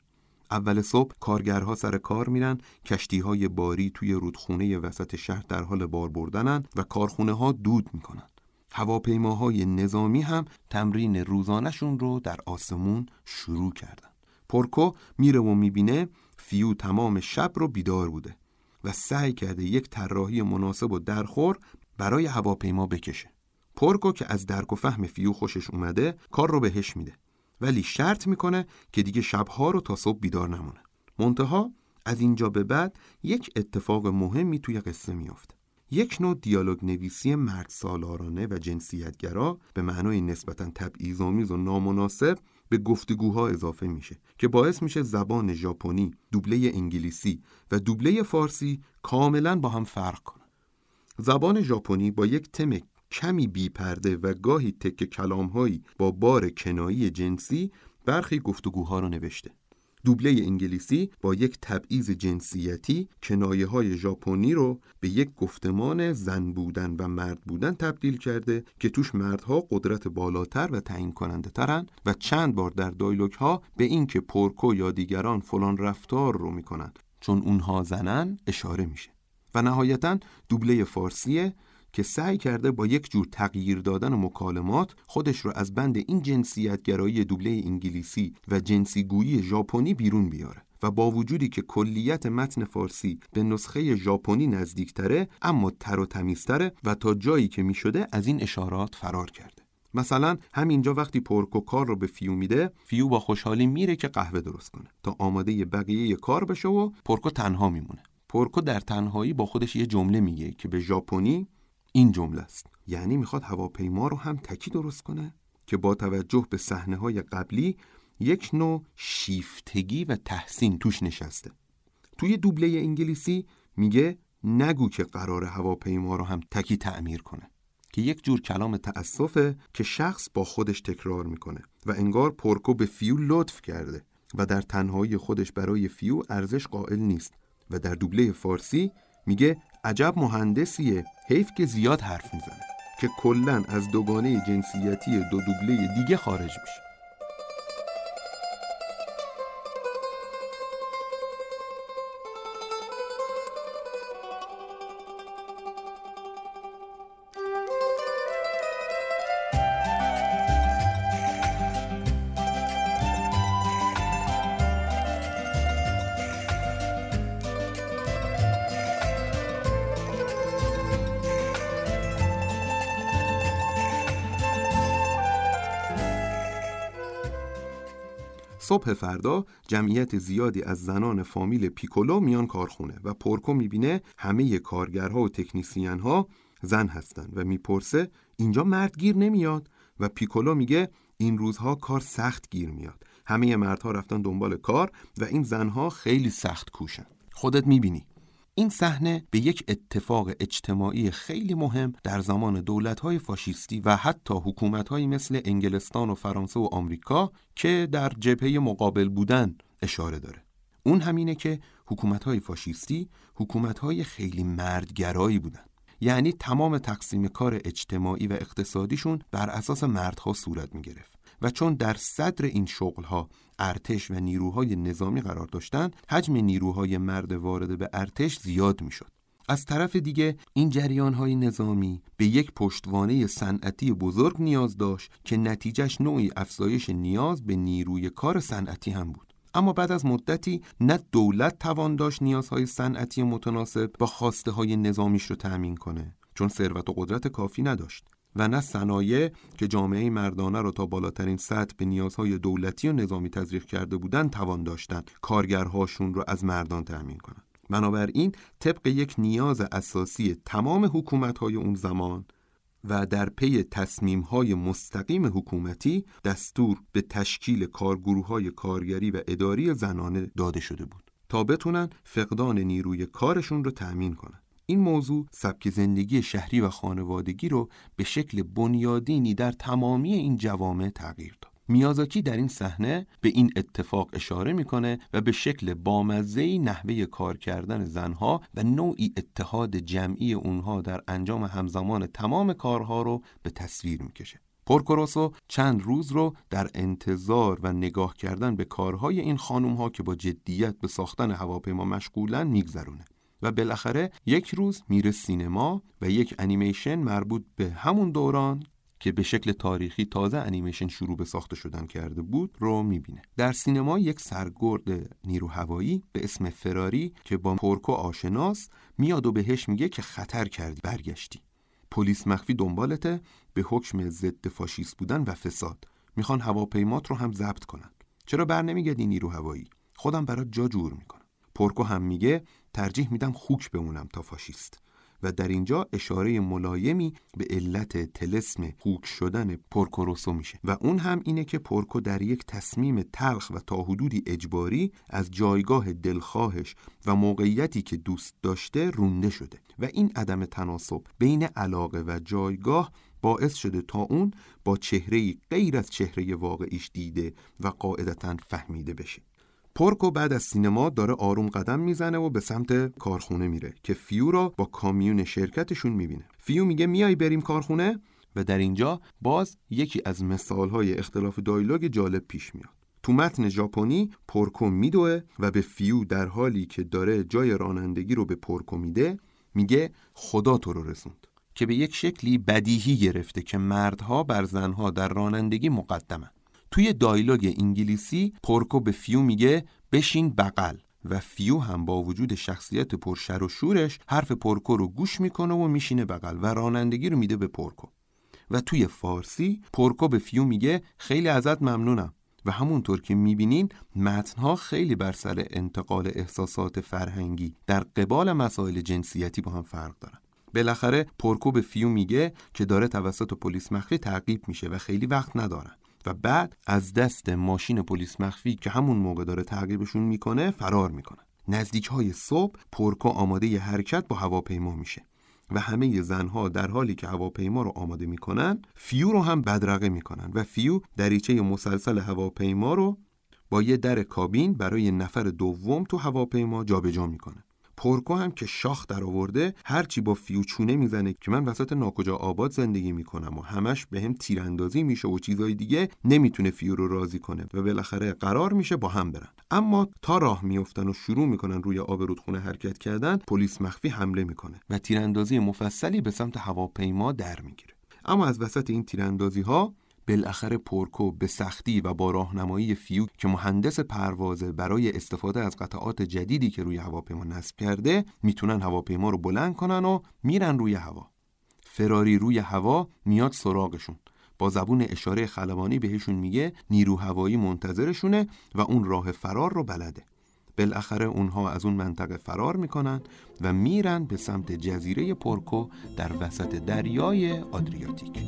S2: اول صبح کارگرها سر کار میرن کشتی های باری توی رودخونه وسط شهر در حال بار بردنن و کارخونه ها دود می‌کنن. هواپیماهای نظامی هم تمرین روزانشون رو در آسمون شروع کردن. پورکو میره و می‌بینه فیو تمام شب رو بیدار بوده. و سعی کرده یک طراحی مناسب و درخور برای هواپیما بکشه. پورکو که از درک و فهم فیو خوشش اومده کار رو بهش میده. ولی شرط می‌کنه که دیگه شبها رو تا صبح بیدار نمونه. منتها از اینجا به بعد یک اتفاق مهمی توی قصه میافته یک نوع دیالوگ نویسی مرد سالارانه و جنسیتگرا به معنای نسبتا تبعیض‌آمیز و نامناسب به گفتگوها اضافه میشه که باعث میشه زبان ژاپنی، دوبله انگلیسی و دوبله فارسی کاملا با هم فرق کنن. زبان ژاپنی با یک تم کمی بی پرده و گاهی تک کلامهایی با بار کنایی جنسی برخی گفتگوها رو نوشته. دوبله انگلیسی با یک تبعیض جنسیتی کنایه های ژاپنی رو به یک گفتمان زن بودن و مرد بودن تبدیل کرده که توش مردها قدرت بالاتر و تعیین کننده ترن و چند بار در دایلوگ ها به اینکه پورکو یا دیگران فلان رفتار رو می‌کنن. چون اونها زنن اشاره میشه. و نهایتا دوبله فارسیه که سعی کرده با یک جور تغییر دادن مکالمات خودش رو از بند این جنسیتگرایی دوبله انگلیسی و جنسیگویی ژاپنی بیرون بیاره و با وجودی که کلیت متن فارسی به نسخه ژاپنی نزدیکتره اما تر و تمیزتره و تا جایی که می شده از این اشارات فرار کرده. مثلا همینجا وقتی پورکو کار رو به فیو میده فیو با خوشحالی میره که قهوه درست کنه. تا آماده بقیه کار بشه و پورکو تنها میمونه. پورکو در تنهایی با خودش یه جمله میگه که به ژاپنی این جمله است. یعنی می‌خواد هواپیما رو هم تکی درست کنه که با توجه به صحنه های قبلی یک نوع شیفتگی و تحسین توش نشسته. توی دوبله انگلیسی میگه نگو که قراره هواپیما رو هم تکی تعمیر کنه که یک جور کلام تأسفه که شخص با خودش تکرار می‌کنه و انگار پورکو به فیو لطف کرده و در تنهایی خودش برای فیو ارزش قائل نیست. و در دوبله فارسی میگه عجب مهندسیه حیف که زیاد حرف می‌زنه که کلا از دوگانه جنسیتی دو دوبله دیگه خارج میشه. صبح فردا جمعیت زیادی از زنان فامیل پیکولو میان کارخونه و پورکو می‌بینه همه کارگرها و تکنیسین ها زن هستن و می‌پرسه اینجا مرد گیر نمیاد؟ و پیکولو میگه این روزها کار سخت گیر میاد. همه مردها رفتن دنبال کار و این زنها خیلی سخت کوشن. خودت می‌بینی. این صحنه به یک اتفاق اجتماعی خیلی مهم در زمان دولت‌های فاشیستی و حتی حکومت‌هایی مثل انگلستان و فرانسه و آمریکا که در جبهه مقابل بودن اشاره داره. اون همینه که حکومت‌های فاشیستی حکومت‌های خیلی مردگرایی بودن. یعنی تمام تقسیم کار اجتماعی و اقتصادیشون بر اساس مردها صورت می گرفت. و چون در صدر این شغلها ارتش و نیروهای نظامی قرار داشتند حجم نیروهای مرد وارد به ارتش زیاد می‌شد. از طرف دیگه این جریان های نظامی به یک پشتوانه صنعتی بزرگ نیاز داشت که نتیجهش نوعی افزایش نیاز به نیروی کار صنعتی هم بود. اما بعد از مدتی نه دولت توان داشت نیازهای صنعتی متناسب با خواسته های نظامیش رو تأمین کنه چون ثروت و قدرت کافی نداشت. و نه صنایع که جامعه مردانه را تا بالاترین سطح به نیازهای دولتی و نظامی تزریق کرده بودند توان داشتند کارگرهاشون را از مردان تأمین کنند بنابراین طبق یک نیاز اساسی تمام حکومت‌های اون زمان و در پی تصمیم‌های مستقیم حکومتی دستور به تشکیل کارگروه های کارگری و اداری زنانه داده شده بود تا بتونن فقدان نیروی کارشون رو تأمین کنند. این موضوع سبک زندگی شهری و خانوادگی رو به شکل بنیادینی در تمامی این جوامع تغییر داد. میازاکی در این صحنه به این اتفاق اشاره می‌کنه و به شکل بامزهی نحوه کار کردن زنها و نوعی اتحاد جمعی اونها در انجام همزمان تمام کارها رو به تصویر می‌کشه. پورکوروسو چند روز رو در انتظار و نگاه کردن به کارهای این خانم ها که با جدیت به ساختن هواپیما مشغولن میگذرونه. و بالاخره یک روز میره سینما و یک انیمیشن مربوط به همون دوران که به شکل تاریخی تازه انیمیشن شروع به ساخته شدن کرده بود رو می‌بینه. در سینما یک سرگرد نیرو هوایی به اسم فراری که با پورکو آشناس میاد و بهش میگه که خطر کردی برگشتی. پلیس مخفی دنبالته به حکم ضد فاشیست بودن و فساد. می‌خوان هواپیمات رو هم ضبط کنن. چرا بر نمیگردی نیرو هوایی خودم برات جا جور می‌کنم. پورکو هم میگه ترجیح میدم خوک بمونم تا فاشیست. و در اینجا اشاره ملایمی به علت تلسم خوک شدن پورکوروسو میشه. و اون هم اینه که پورکو در یک تصمیم تلخ و تا حدودی اجباری از جایگاه دلخواهش و موقعیتی که دوست داشته رونده شده. و این عدم تناسب بین علاقه و جایگاه باعث شده تا اون با چهره غیر از چهره واقعیش دیده و قاعدتا فهمیده بشه. پورکو بعد از سینما داره آروم قدم می‌زنه و به سمت کارخونه میره که فیو را با کامیون شرکتشون می‌بینه. فیو میگه میای بریم کارخونه؟ و در اینجا باز یکی از مثالهای اختلاف دیالوگ جالب پیش میاد. تو متن ژاپنی پورکو میدوه و به فیو در حالی که داره جای رانندگی رو به پورکو میده میگه خدا تو رو رسوند. که به یک شکلی بدیهی گرفته که مردها بر زنها در رانندگی مقدمن. توی دیالوگ انگلیسی پورکو به فیو میگه بشین بغل و فیو هم با وجود شخصیت پرشر و شورش حرف پورکو رو گوش می‌کنه و میشینه بغل و رانندگی رو میده به پورکو و توی فارسی پورکو به فیو میگه خیلی ازت ممنونم و همونطور که می‌بینین متنها خیلی بر سر انتقال احساسات فرهنگی در قبال مسائل جنسیتی با هم فرق دارن. بالاخره پورکو به فیو میگه که داره توسط پلیس مخفی تعقیب میشه و خیلی وقت ندارن. و بعد از دست ماشین پلیس مخفی که همون موقع داره تعقیبشون می‌کنه فرار می‌کنه نزدیک های صبح پورکو آماده ی حرکت با هواپیما میشه و همه زنها در حالی که هواپیما رو آماده می‌کنن فیو رو هم بدرقه می‌کنن و فیو دریچه مسلسل هواپیما رو با یه در کابین برای نفر دوم تو هواپیما جابجا می‌کنه. پورکو هم که شاخ در آورده هرچی با فیو چونه می‌زنه که من وسط ناکجا آباد زندگی می‌کنم و همش بهم تیراندازی میشه و چیزای دیگه نمی‌تونه فیو رو راضی کنه و بالاخره قرار میشه با هم برن. اما تا راه میفتن و شروع می‌کنن روی آب رودخونه حرکت کردن پلیس مخفی حمله می‌کنه و تیراندازی مفصلی به سمت هواپیما در می‌گیره. اما از وسط این تیراندازی ها بالاخره پورکو به سختی و با راهنمایی فیو که مهندس پروازه برای استفاده از قطعات جدیدی که روی هواپیما نصب کرده می‌تونن هواپیما رو بلند کنن و میرن روی هوا. فراری روی هوا میاد سراغشون. با زبون اشاره خلبانی بهشون میگه نیرو هوایی منتظرشونه و اون راه فرار رو بلده. بالاخره اونها از اون منطقه فرار می‌کنن و میرن به سمت جزیره پورکو در وسط دریای آدریاتیک.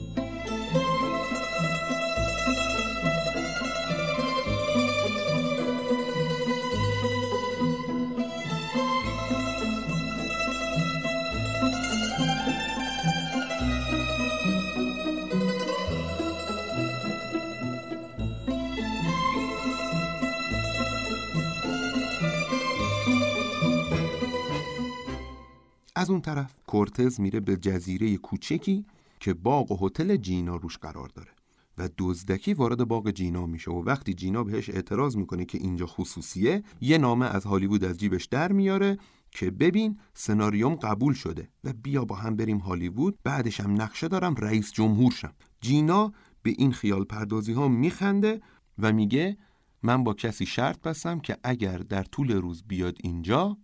S2: از اون طرف. کورتز میره به جزیره کوچکی که باغ و هتل جینا روش قرار داره و دزدکی وارد باغ جینا میشه و وقتی جینا بهش اعتراض می‌کنه که اینجا خصوصیه یه نامه از هالیوود از جیبش در میاره که ببین سناریوم قبول شده و بیا با هم بریم هالیوود بعدش هم نقشه دارم رئیس جمهور شم. جینا به این خیال پردازی ها میخنده و میگه من با کسی شرط بستم که اگر در طول روز بیاد اینجا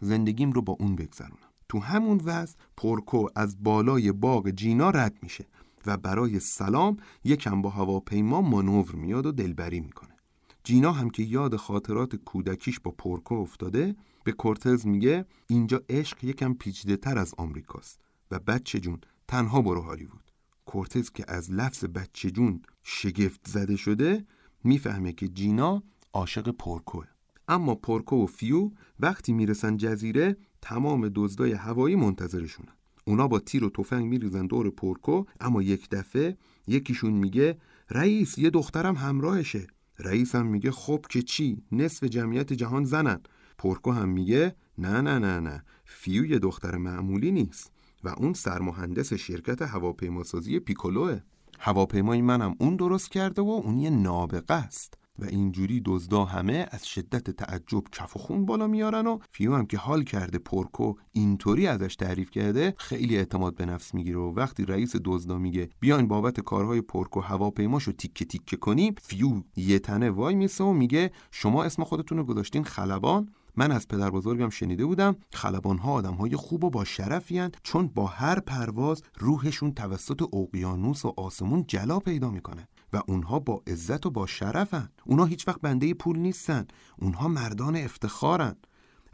S2: زندگیم رو با اون بگذرونم. تو همون وضع پورکو از بالای باغ جینا رد میشه و برای سلام یکم با هواپیما مانور میاد و دلبری می‌کنه. جینا هم که یاد خاطرات کودکیش با پورکو افتاده به کورتز میگه اینجا عشق یکم پیچیده تر از آمریکاست و بچه جون تنها برو هالیوود. کورتز که از لفظ بچه جون شگفت زده شده می‌فهمه که جینا عاشق پورکوه اما پورکو و فیو وقتی می‌رسن جزیره تمام دزدای هوایی منتظرشونن اونا با تیر و تفنگ میریزن دور پورکو اما یک دفعه یکیشون میگه رئیس یه دخترم همراهشه. رئیس هم میگه خب که چی؟ نصف جمعیت جهان زنن. پورکو هم میگه نه نه نه نه فیو یه دختر معمولی نیست. و اون سرمهندس شرکت هواپیماسازی پیکولوه. هواپیمای منم اون درست کرده و اون یه نابغه است. و اینجوری دزدا همه از شدت تعجب کف و خون بالا میارن و فیو هم که حال کرده پورکو اینطوری ازش تعریف کرده خیلی اعتماد به نفس می‌گیره و وقتی رئیس دزدا میگه بیاین بابت کارهای پورکو هواپیماشو تیکه تیکه کنیم فیو یه تنه وای میسه و میگه شما اسم خودتون رو گذاشتین خلبان؟ من از پدر بزرگم شنیده بودم خلبان ها آدم های خوب و با شرفین چون با هر پرواز روحشون توسط اقیانوس و آسمون جلا پیدا می‌کنه. اونها با عزت و با شرفن. اونها هیچ وقت بنده پول نیستن. اونها مردان افتخارن.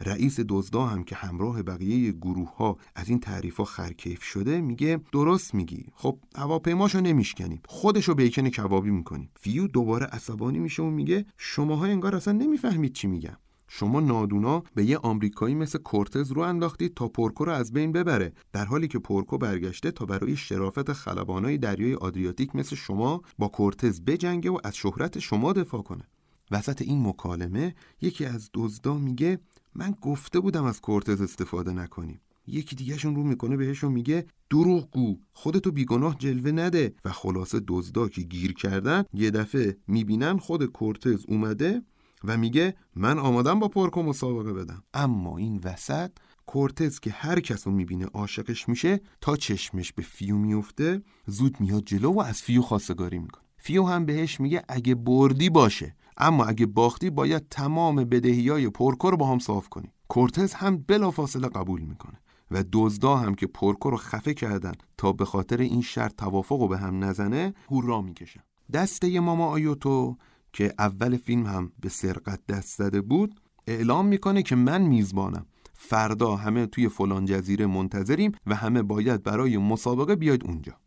S2: رئیس دزدا هم که همراه بقیه گروه ها از این تعریف ها خرکیف شده میگه درست میگی. خب هواپیماشو نمیشکنیم. خودشو بیکن کبابی می‌کنیم. فیو دوباره عصبانی میشه و میگه شماها انگار اصلا نمی‌فهمید چی میگم شما نادونا به یه آمریکایی مثل کورتز رو انداختید تا پورکو رو از بین ببره در حالی که پورکو برگشته تا برای شرافت خلبانای دریای آدریاتیک مثل شما با کورتز بجنگه و از شهرت شما دفاع کنه. وسط این مکالمه یکی از دزدا میگه من گفته بودم از کورتز استفاده نکنیم یکی دیگهشون رو می‌کنه بهشون میگه دروغگو خودتو بیگناه جلوه نده. و خلاصه دزدا که گیر کردن یه دفعه می‌بینن خود کورتز اومده و میگه من آمادم با پورکو مسابقه بدم. اما این وسط کورتز که هر کس رو می‌بینه عاشقش میشه تا چشمش به فیو میفته زود میاد جلو و از فیو خواستگاری می‌کنه. فیو هم بهش میگه اگه بردی باشه. اما اگه باختی باید تمام بدهی های پورکو رو باهام صاف کنی. کورتز هم بلافاصله قبول می‌کنه و دزدا هم که پورکو رو خفه کردن تا به خاطر این شرط توافق رو به هم نزنه هورا می‌کشن. دسته ماما آیوتو که اول فیلم هم به سرقت دست زده بود اعلام می‌کنه که من میزبانم. فردا همه توی فلان جزیره منتظریم و همه باید برای مسابقه بیاید اونجا.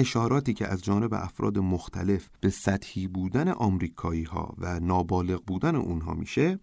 S2: اشاراتی که از جانب افراد مختلف به سطحی بودن آمریکایی ها و نابالغ بودن اونها میشه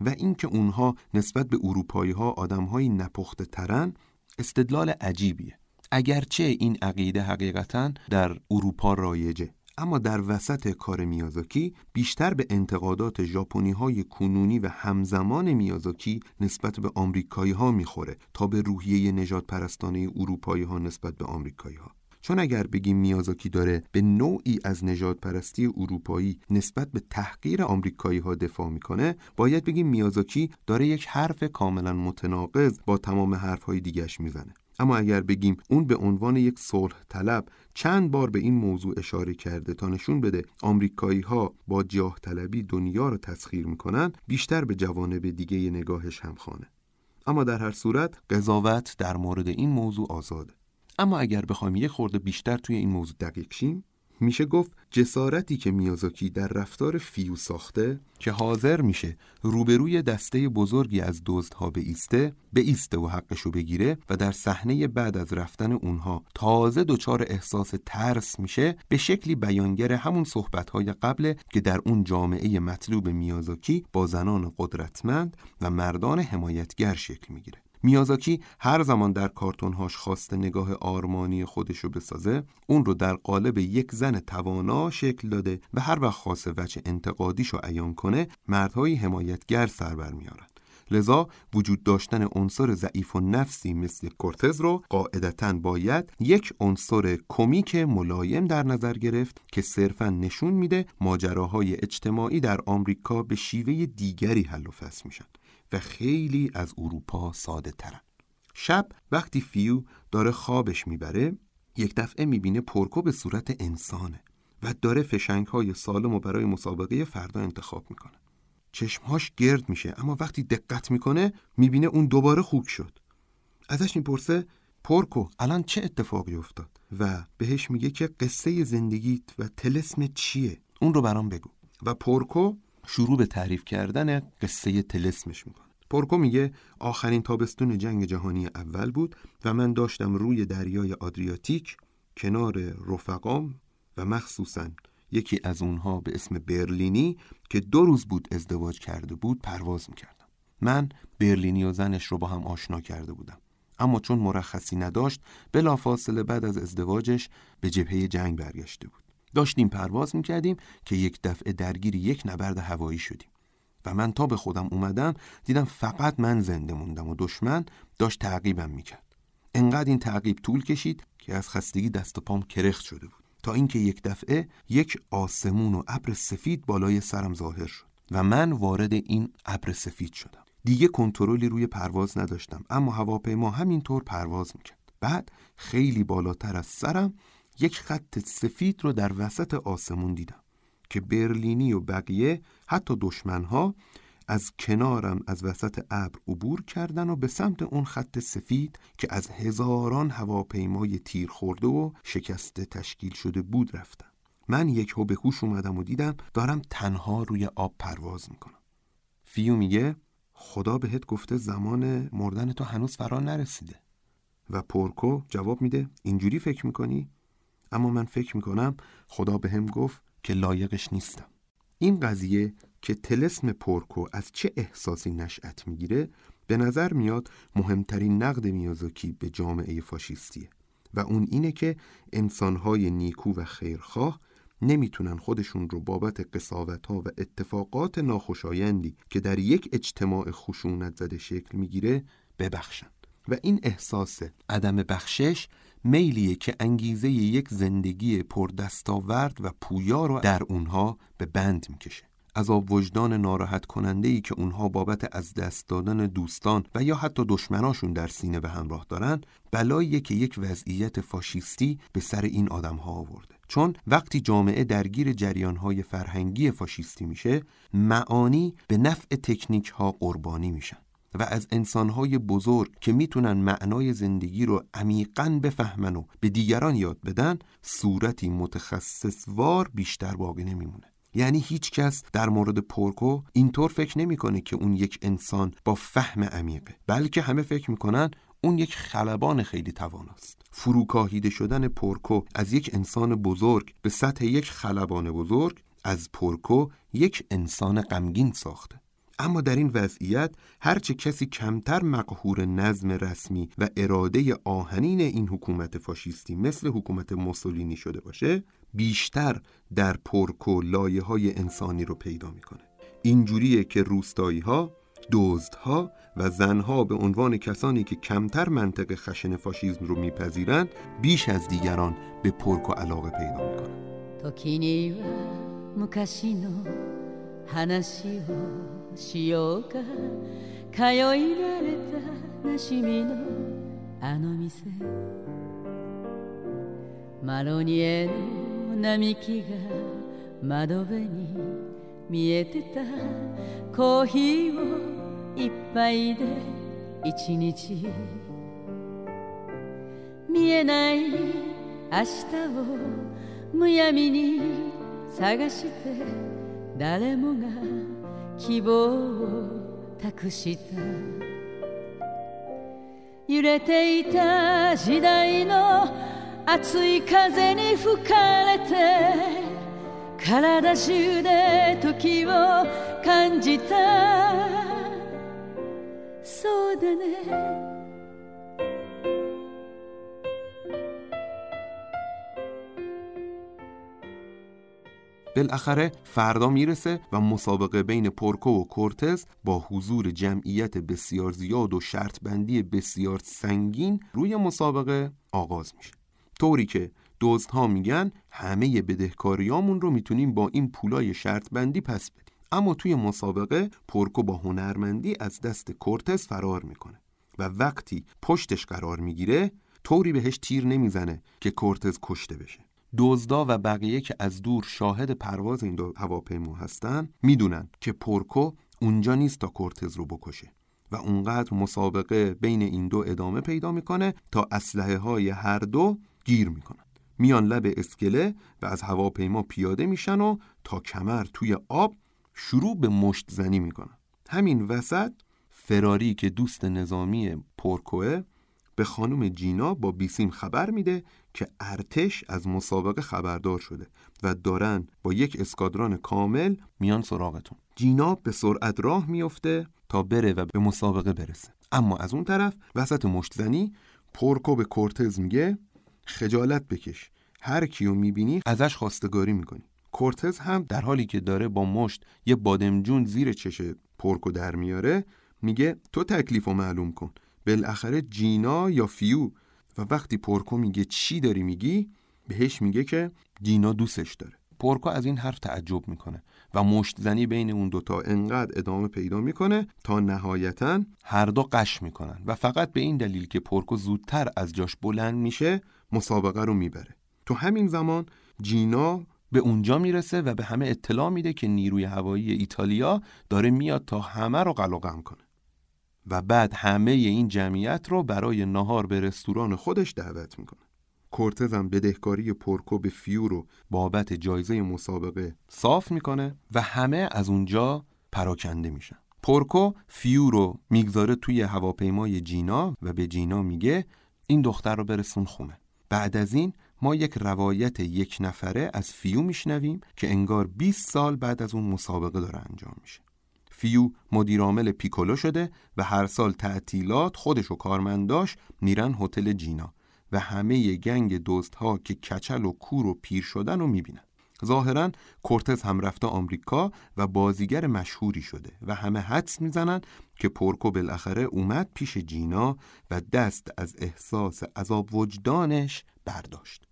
S2: و اینکه اونها نسبت به اروپایی ها آدم های نپخته ترن استدلال عجیبیه. اگرچه این عقیده حقیقتا در اروپا رایجه اما در وسط کار میازاکی بیشتر به انتقادات ژاپنی های کنونی و همزمان میازاکی نسبت به آمریکایی ها می‌خوره تا به روحیه نجات پرستانه اروپایی ها نسبت به آمریکایی ها چون اگر بگیم میازاکی داره به نوعی از نجات پرستی اروپایی نسبت به تحقیر آمریکایی ها دفاع می‌کنه باید بگیم میازاکی داره یک حرف کاملا متناقض با تمام حرف های دیگش می‌زنه. اما اگر بگیم اون به عنوان یک صلح طلب چند بار به این موضوع اشاره کرده تا نشون بده آمریکایی ها با جاه طلبی دنیا رو تسخیر می‌کنن بیشتر به جوانب دیگه نگاهش هم خانه. اما در هر صورت قضاوت در مورد این موضوع آزاده. اما اگر بخوایم یه خورده بیشتر توی این موضوع دقیق شیم میشه گفت جسارتی که میازاکی در رفتار فیو ساخته که حاضر میشه روبروی دسته بزرگی از دزدها به ایسته به ایسته و حقشو بگیره و در صحنه بعد از رفتن اونها تازه دچار احساس ترس میشه به شکلی بیانگر همون صحبتهای قبل که در اون جامعه مطلوب میازاکی با زنان قدرتمند و مردان حمایتگر شکل می‌گیره. میازاکی هر زمان در کارتونهاش خواسته نگاه آرمانی خودشو بسازه اون رو در قالب یک زن توانا شکل داده و هر وقت خواسته وجه انتقادیشو عیان کنه مردهای حمایتگر سر بر میارن. لذا وجود داشتن عنصر ضعیف‌النفسی مثل کورتز رو قاعدتا باید یک عنصر کمیک ملایم در نظر گرفت که صرفا نشون میده ماجراهای اجتماعی در آمریکا به شیوه دیگری حل و فصل میشن. و خیلی از اروپا ساده ترن. شب وقتی فیو داره خوابش می‌بره یک دفعه می‌بینه پورکو به صورت انسانه و داره فشنگ های سالم و برای مسابقه فردا انتخاب می‌کنه. چشمهاش گرد میشه اما وقتی دقت می‌کنه می‌بینه اون دوباره خوب شد. ازش می‌پرسه پرکو الان چه اتفاقی افتاد و بهش میگه که قصه زندگیت و تلسم چیه اون رو برام بگو و پرکو شروع به تعریف کردن قصه تلسمش می‌کنه پورکو میگه آخرین تابستون جنگ جهانی اول بود و من داشتم روی دریای آدریاتیک کنار رفقام و مخصوصا یکی از اونها به اسم برلینی که دو روز بود ازدواج کرده بود پرواز می‌کردم. من برلینی و زنش رو با هم آشنا کرده بودم. اما چون مرخصی نداشت بلافاصله بعد از ازدواجش به جبهه جنگ برگشته بود. داشتیم پرواز می‌کردیم که یک دفعه درگیر یک نبرد هوایی شدیم. و من تا به خودم اومدم دیدم فقط من زنده موندم و دشمن داشت تعقیبم می‌کرد. انقدر این تعقیب طول کشید که از خستگی دست و پام کرخت شده بود. تا اینکه یک دفعه یک آسمون و ابر سفید بالای سرم ظاهر شد و من وارد این ابر سفید شدم. دیگه کنترلی روی پرواز نداشتم اما هواپیما همینطور پرواز می‌کرد. بعد خیلی بالاتر از سرم یک خط سفید رو در وسط آسمون دیدم. که برلینی و بقیه حتی دشمنها از کنارم از وسط ابر عبور کردن و به سمت اون خط سفید که از هزاران هواپیمای تیر خورده و شکسته تشکیل شده بود رفتم. من یکهو به هوش اومدم و دیدم دارم تنها روی آب پرواز می‌کنم. فیو میگه خدا بهت گفته زمان مردن تو هنوز فرا نرسیده. و پورکو جواب میده اینجوری فکر می‌کنی؟ اما من فکر می‌کنم خدا بهم گفت که لایقش نیستم. این قضیه که تلسم پورکو از چه احساسی نشأت می‌گیره به نظر میاد مهمترین نقد میازاکی به جامعه فاشیستیه و اون اینه که انسانهای نیکو و خیرخواه نمی‌تونن خودشون رو بابت قصاوت و اتفاقات ناخوشایندی که در یک اجتماع خشونت زده شکل می‌گیره ببخشن. و این احساس عدم بخشش میلیه که انگیزه یک زندگی پردستاورد و پویا رو در اونها به بند می‌کشه. عذاب وجدان ناراحت کننده ای که اونها بابت از دست دادن دوستان و یا حتی دشمناشون در سینه به همراه دارن بلایی که یک وضعیت فاشیستی به سر این آدم ها آورده. چون وقتی جامعه درگیر جریان های فرهنگی فاشیستی میشه معانی به نفع تکنیک ها قربانی میشن. و از انسانهای بزرگ که می‌تونن معنای زندگی رو عمیقا بفهمن و به دیگران یاد بدن صورتی متخصصوار بیشتر باقی نمیمونه. یعنی هیچ کس در مورد پورکو اینطور فکر نمی‌کنه که اون یک انسان با فهم عمیقه بلکه همه فکر می‌کنن اون یک خلبان خیلی تواناست. فروکاهیده شدن پورکو از یک انسان بزرگ به سطح یک خلبان بزرگ از پورکو یک انسان غمگین ساخته. اما در این وضعیت هرچه کسی کمتر مقهور نظم رسمی و اراده آهنین این حکومت فاشیستی مثل حکومت موسولینی شده باشه بیشتر در پرکو لایه های انسانی رو پیدا می‌کنه. اینجوریه که روستایی ها دزدها و زنها به عنوان کسانی که کمتر منطق خشن فاشیزم رو میپذیرند بیش از دیگران به پرکو علاقه پیدا می‌کنن.
S3: 話をしようか。通い慣れたなしみのあの店。マロニエの並木が窓辺に見えてた。コーヒーを一杯で一日。見えない明日をむやみに探して。誰もが希望を託した。揺れていた時代の熱い風に吹かれて体中で時を感じた。そうだね。
S2: بالاخره فردا می‌رسه و مسابقه بین پورکو و کورتز با حضور جمعیت بسیار زیاد و شرط بندی بسیار سنگین روی مسابقه آغاز میشه. طوری که ها میگن همه بدهکاریامون رو می‌تونیم با این پولای شرط بندی پس بدیم. اما توی مسابقه پورکو با هنرمندی از دست کورتز فرار می‌کنه و وقتی پشتش قرار می‌گیره طوری بهش تیر نمی‌زنه که کورتز کشته بشه. دزدا و بقیه که از دور شاهد پرواز این دو هواپیما هستن می‌دونن که پورکو اونجا نیست تا کورتز رو بکشه و اونقدر مسابقه بین این دو ادامه پیدا می‌کنه تا اسلحه های هر دو گیر می‌کنن. میان لب اسکله و از هواپیما پیاده میشن و تا کمر توی آب شروع به مشت زنی می‌کنن. همین وسط فراری که دوست نظامی پورکوه به خانم جینا با بیسیم خبر میده که ارتش از مسابقه خبردار شده و دارن با یک اسکادران کامل میان سراغتون. جینا به سرعت راه میفته تا بره و به مسابقه برسه. اما از اون طرف وسط مشتزنی پورکو به کورتز میگه خجالت بکش هر کیو می‌بینی ازش خواستگاری می‌کنی. کورتز هم در حالی که داره با مشت یه بادمجون زیر چش پورکو در میاره میگه تو تکلیفت رو معلوم کن. بالاخره جینا یا فیو و وقتی پورکو میگه چی داری میگی بهش میگه که جینا دوستش داره. پورکو از این حرف تعجب می‌کنه و مشت زنی بین اون دوتا انقدر ادامه پیدا می‌کنه تا نهایتا هر دو غش می‌کنن و فقط به این دلیل که پورکو زودتر از جاش بلند میشه مسابقه رو می‌بره. تو همین زمان جینا به اونجا می‌رسه و به همه اطلاع میده که نیروی هوایی ایتالیا داره میاد تا همه رو قلع و قمع کنه. و بعد همه این جمعیت رو برای نهار به رستوران خودش دعوت می‌کنه. کورتز هم بدهکاری پورکو به فیو رو بابت جایزه مسابقه صاف می‌کنه و همه از اونجا پراکنده میشن. پورکو فیو رو می‌گذاره توی هواپیمای جینا و به جینا میگه این دختر رو برسون خونه. بعد از این ما یک روایت یک نفره از فیو میشنویم که انگار 20 سال بعد از اون مسابقه داره انجام میشه. فیو مدیرعامل پیکولو شده و هر سال تعطیلات خودش و کارمنداش میرن هتل جینا و همه گنگ ها که کچل و کور و پیر شدن رو می‌بینن. ظاهرا کورتز هم رفته آمریکا و بازیگر مشهوری شده و همه حدس می‌زنن که پورکو بالاخره اومد پیش جینا و دست از احساس عذاب وجدانش برداشت.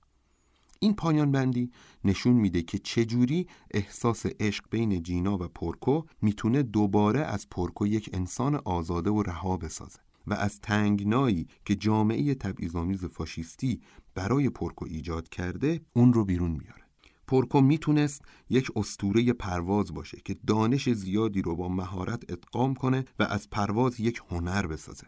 S2: این پایان بندی نشون میده که چجوری احساس عشق بین جینا و پورکو می‌تونه دوباره از پورکو یک انسان آزاده و رها بسازه و از تنگنایی که جامعه تبعیض‌آمیز فاشیستی برای پورکو ایجاد کرده اون رو بیرون میاره. پورکو می‌تونست یک استوره پرواز باشه که دانش زیادی رو با مهارت ادغام کنه و از پرواز یک هنر بسازه.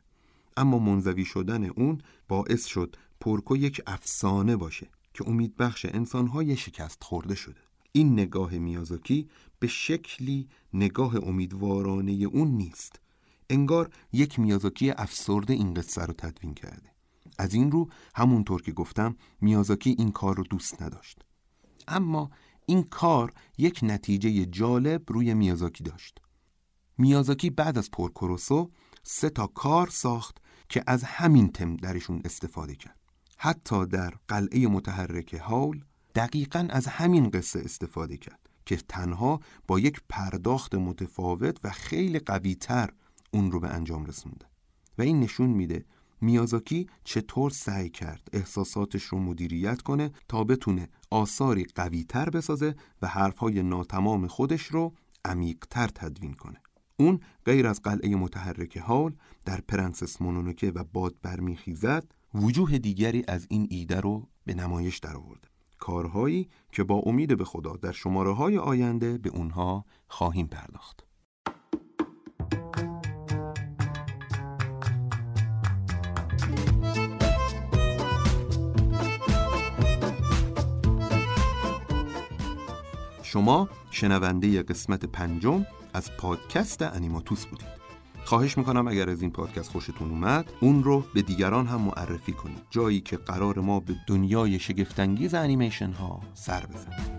S2: اما منزوی شدن اون باعث شد پورکو یک افسانه باشه. که امیدبخش انسانهای شکست خورده شده. این نگاه میازاکی به شکلی نگاه امیدوارانه اون نیست. انگار یک میازاکی افسرده این قصه رو تدوین کرده. از این رو همونطور که گفتم میازاکی این کار رو دوست نداشت. اما این کار یک نتیجه جالب روی میازاکی داشت. میازاکی بعد از پورکوروسو سه تا کار ساخت که از همین تم درشون استفاده کرد. حتی در قلعه متحرک هاول دقیقا از همین قصه استفاده کرد که تنها با یک پرداخت متفاوت و خیلی قویتر اون رو به انجام رسونده. و این نشون میده میازاکی چطور سعی کرد احساساتش رو مدیریت کنه تا بتونه آثاری قویتر بسازه و حرفهای ناتمام خودش رو عمیقتر تدوین کنه. اون غیر از قلعه متحرک حال در پرنسس مونونوکه و باد برمیخیزد وجوه دیگری از این ایده رو به نمایش درآورده. کارهایی که با امید به خدا در شماره های آینده به اونها خواهیم پرداخت. شما شنونده قسمت پنجم از پادکست انیماتوس بودید. خواهش می‌کنم اگر از این پادکست خوشتون اومد اون رو به دیگران هم معرفی کنید. جایی که قرار ما به دنیای شگفتانگیز انیمیشن ها سر بزنیم.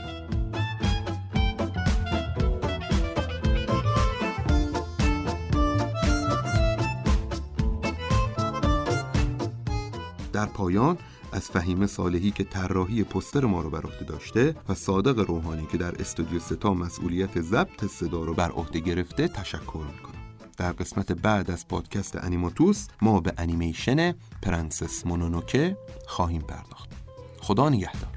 S2: در پایان از فهیم صالحی که طراحی پستر ما رو بر عهده داشته و صادق روحانی که در استودیو ستا مسئولیت ضبط صدا رو بر عهده گرفته تشکر می‌کنم. در قسمت بعد از پادکست انیماتوس ما به انیمیشن پرنسس مونونوکه خواهیم پرداخت. خدا نگهدار.